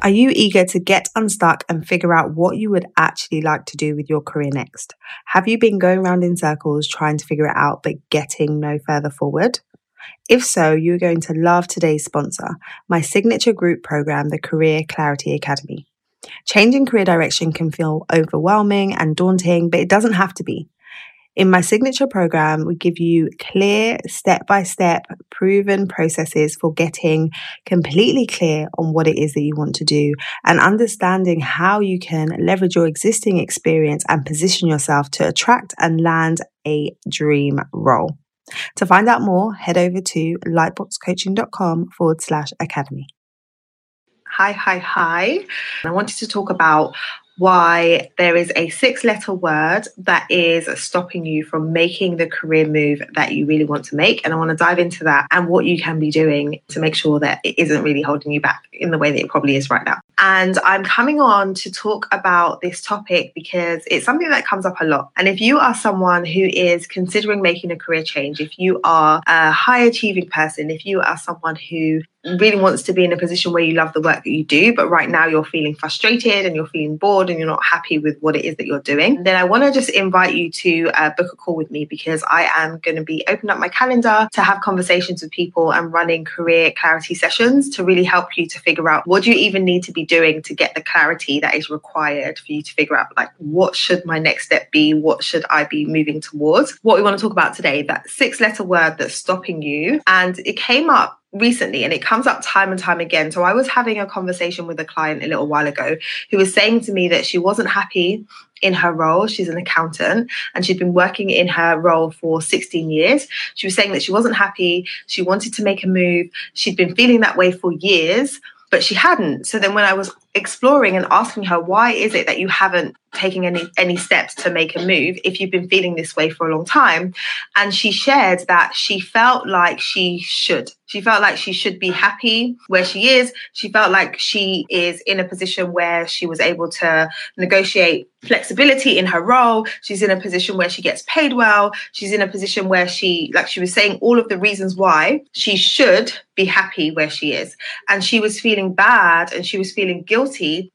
Are you eager to get unstuck and figure out what you would actually like to do with your career next? Have you been going around in circles trying to figure it out but getting no further forward? If so, you're going to love today's sponsor, my signature group program, the Career Clarity Academy. Changing career direction can feel overwhelming and daunting, but it doesn't have to be. In my signature program, we give you clear, step by step, proven processes for getting completely clear on what it is that you want to do and understanding how you can leverage your existing experience and position yourself to attract and land a dream role. To find out more, head over to lightboxcoaching.com forward slash academy. Hi, hi, hi. I wanted to talk about why there is a six letter word that is stopping you from making the career move that you really want to make. And I want to dive into that and what you can be doing to make sure that it isn't really holding you back in the way that it probably is right now. And I'm coming on to talk about this topic because it's something that comes up a lot. And if you are someone who is considering making a career change, if you are a high achieving person, if you are someone who really wants to be in a position where you love the work that you do, but right now you're feeling frustrated and you're feeling bored and you're not happy with what it is that you're doing, then I want to just invite you to uh, book a call with me because I am going to be opening up my calendar to have conversations with people and running career clarity sessions to really help you to figure out what do you even need to be doing to get the clarity that is required for you to figure out like what should my next step be? What should I be moving towards? What we want to talk about today, that six letter word that's stopping you. And it came up recently and it comes up time and time again. So I was having a conversation with a client a little while ago who was saying to me that she wasn't happy in her role. She's an accountant and she'd been working in her role for 16 years. She was saying that she wasn't happy. She wanted to make a move. She'd been feeling that way for years, but she hadn't. So then when I was exploring and asking her, why is it that you haven't taken any any steps to make a move if you've been feeling this way for a long time? And she shared that she felt like she should. She felt like she should be happy where she is. She felt like she is in a position where she was able to negotiate flexibility in her role. She's in a position where she gets paid well. She's in a position where she like she was saying all of the reasons why she should be happy where she is. And she was feeling bad and she was feeling guilty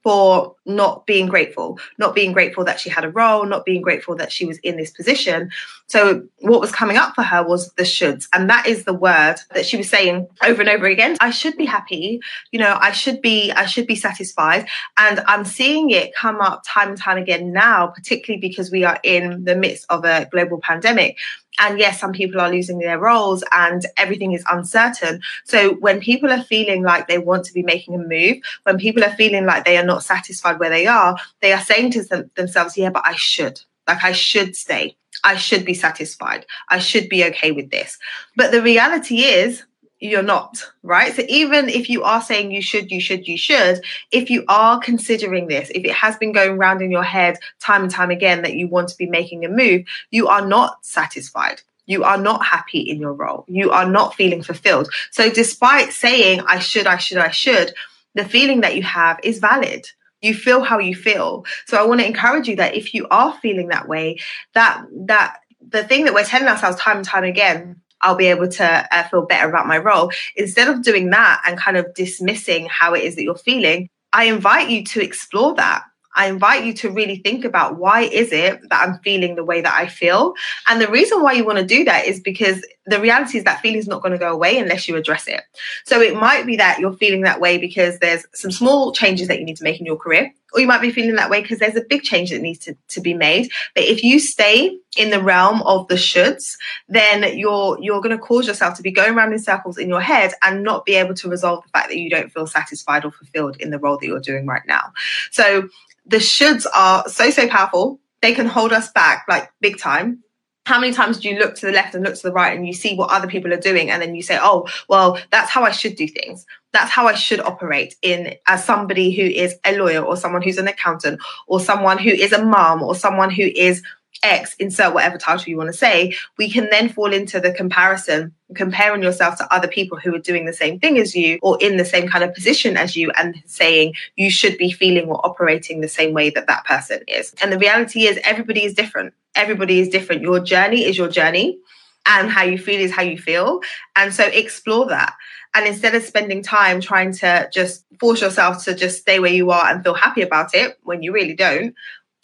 for not being grateful not being being grateful that she had a role, not being grateful that she was in this position. So, what was coming up for her was the shoulds. And that is the word that she was saying over and over again. I should be happy. You know, I should be, I should be satisfied. And I'm seeing it come up time and time again now, particularly because we are in the midst of a global pandemic and yes, some people are losing their roles and everything is uncertain. So when people are feeling like they want to be making a move, when people are feeling like they are not satisfied where they are, they are saying to them, themselves, yeah, but I should. Like I should stay. I should be satisfied. I should be okay with this. But the reality is, you're not, right? So even if you are saying you should, you should, you should, if you are considering this, if it has been going around in your head time and time again that you want to be making a move, you are not satisfied. You are not happy in your role. You are not feeling fulfilled. So despite saying, I should, I should, I should, the feeling that you have is valid you feel how you feel so i want to encourage you that if you are feeling that way that that the thing that we're telling ourselves time and time again I'll be able to uh, feel better about my role. Instead of doing that and kind of dismissing how it is that you're feeling, I invite you to explore that. I invite you to really think about why is it that I'm feeling the way that I feel? And the reason why you want to do that is because the reality is that feeling is not going to go away unless you address it. So it might be that you're feeling that way because there's some small changes that you need to make in your career or you might be feeling that way because there's a big change that needs to, to be made. But if you stay in the realm of the shoulds, then you're you're going to cause yourself to be going around in circles in your head and not be able to resolve the fact that you don't feel satisfied or fulfilled in the role that you're doing right now. So the shoulds are so so powerful. They can hold us back like big time how many times do you look to the left and look to the right and you see what other people are doing and then you say oh well that's how i should do things. That's how i should operate in as somebody who is a lawyer or someone who's an accountant or someone who is a mom or someone who is X, insert whatever title you want to say, we can then fall into the comparison, comparing yourself to other people who are doing the same thing as you or in the same kind of position as you and saying you should be feeling or operating the same way that that person is. And the reality is, everybody is different. Everybody is different. Your journey is your journey and how you feel is how you feel. And so explore that. And instead of spending time trying to just force yourself to just stay where you are and feel happy about it when you really don't,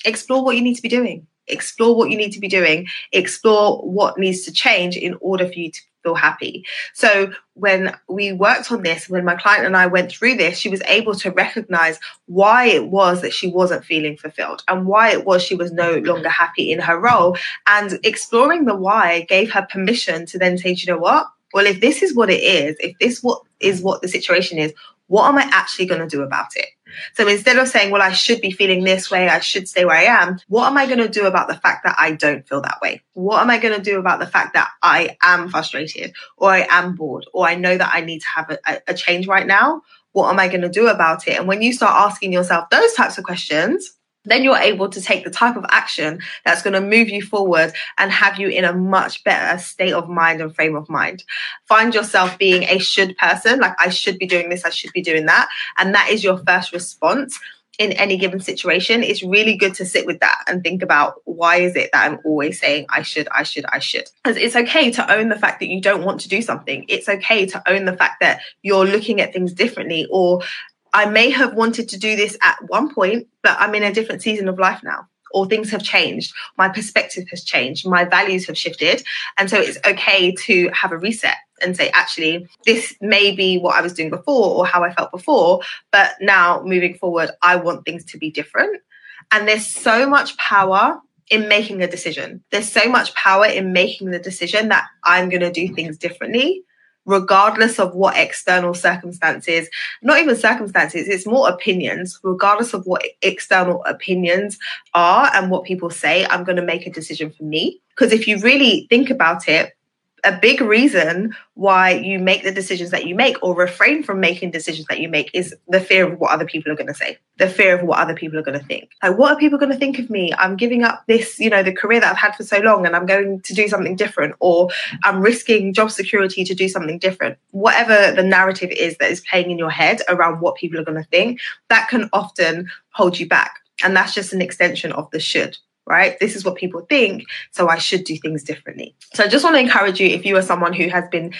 explore what you need to be doing explore what you need to be doing, explore what needs to change in order for you to feel happy. So when we worked on this, when my client and I went through this, she was able to recognize why it was that she wasn't feeling fulfilled and why it was she was no longer happy in her role. And exploring the why gave her permission to then say, you know what? Well, if this is what it is, if this what is what the situation is, what am I actually going to do about it? So instead of saying, well, I should be feeling this way, I should stay where I am, what am I going to do about the fact that I don't feel that way? What am I going to do about the fact that I am frustrated or I am bored or I know that I need to have a, a change right now? What am I going to do about it? And when you start asking yourself those types of questions, then you're able to take the type of action that's going to move you forward and have you in a much better state of mind and frame of mind. Find yourself being a should person, like I should be doing this, I should be doing that. And that is your first response in any given situation. It's really good to sit with that and think about why is it that I'm always saying I should, I should, I should. Because it's okay to own the fact that you don't want to do something. It's okay to own the fact that you're looking at things differently or I may have wanted to do this at one point, but I'm in a different season of life now. Or things have changed. My perspective has changed. My values have shifted. And so it's okay to have a reset and say, actually, this may be what I was doing before or how I felt before. But now moving forward, I want things to be different. And there's so much power in making a decision. There's so much power in making the decision that I'm going to do things differently regardless of what external circumstances, not even circumstances, it's more opinions, regardless of what external opinions are and what people say, I'm going to make a decision for me. Because if you really think about it, a big reason why you make the decisions that you make or refrain from making decisions that you make is the fear of what other people are going to say the fear of what other people are going to think. Like what are people going to think of me? I'm giving up this you know the career that i've had for so long and i'm going to do something different or i'm risking job security to do something different. Whatever the narrative is that is playing in your head around what people are going to think that can often hold you back. And that's just an extension of the should right? This is what people think, so I should do things differently. So I just want to encourage you if you are someone who has been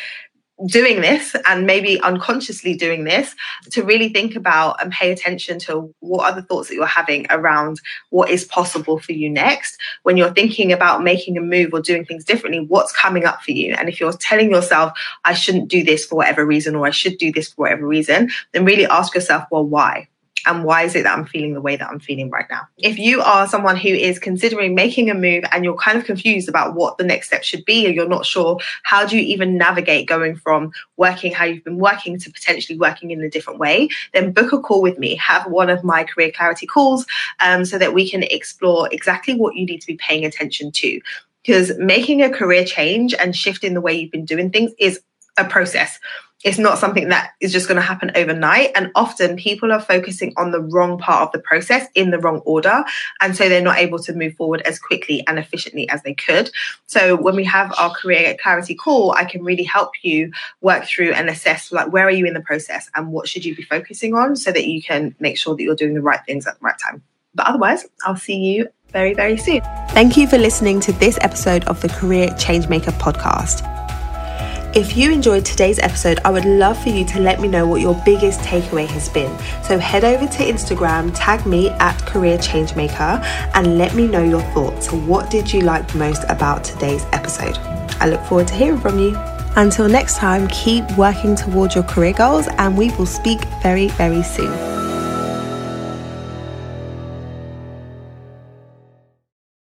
doing this and maybe unconsciously doing this to really think about and pay attention to what are the thoughts that you're having around what is possible for you next when you're thinking about making a move or doing things differently what's coming up for you and if you're telling yourself i shouldn't do this for whatever reason or i should do this for whatever reason then really ask yourself well why and why is it that I'm feeling the way that I'm feeling right now? If you are someone who is considering making a move and you're kind of confused about what the next step should be, or you're not sure how do you even navigate going from working how you've been working to potentially working in a different way, then book a call with me. Have one of my career clarity calls um, so that we can explore exactly what you need to be paying attention to. Because making a career change and shifting the way you've been doing things is a process it's not something that is just going to happen overnight. And often people are focusing on the wrong part of the process in the wrong order. And so they're not able to move forward as quickly and efficiently as they could. So when we have our career clarity call, I can really help you work through and assess like where are you in the process and what should you be focusing on so that you can make sure that you're doing the right things at the right time. But otherwise, I'll see you very, very soon. Thank you for listening to this episode of the Career Changemaker podcast. If you enjoyed today's episode, I would love for you to let me know what your biggest takeaway has been. So head over to Instagram, tag me at Career Changemaker, and let me know your thoughts. What did you like most about today's episode? I look forward to hearing from you. Until next time, keep working towards your career goals, and we will speak very, very soon.